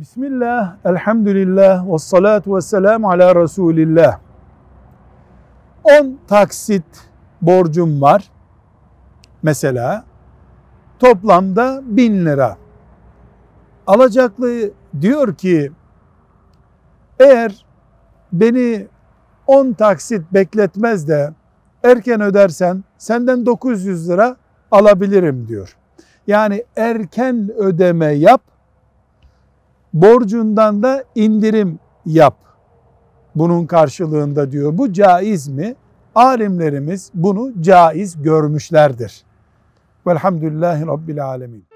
Bismillah, elhamdülillah, ve salatu ve selamu ala Resulillah. 10 taksit borcum var. Mesela toplamda 1000 lira. Alacaklı diyor ki eğer beni 10 taksit bekletmez de erken ödersen senden 900 lira alabilirim diyor. Yani erken ödeme yap, borcundan da indirim yap. Bunun karşılığında diyor. Bu caiz mi? Alimlerimiz bunu caiz görmüşlerdir. Velhamdülillahi Rabbil Alemin.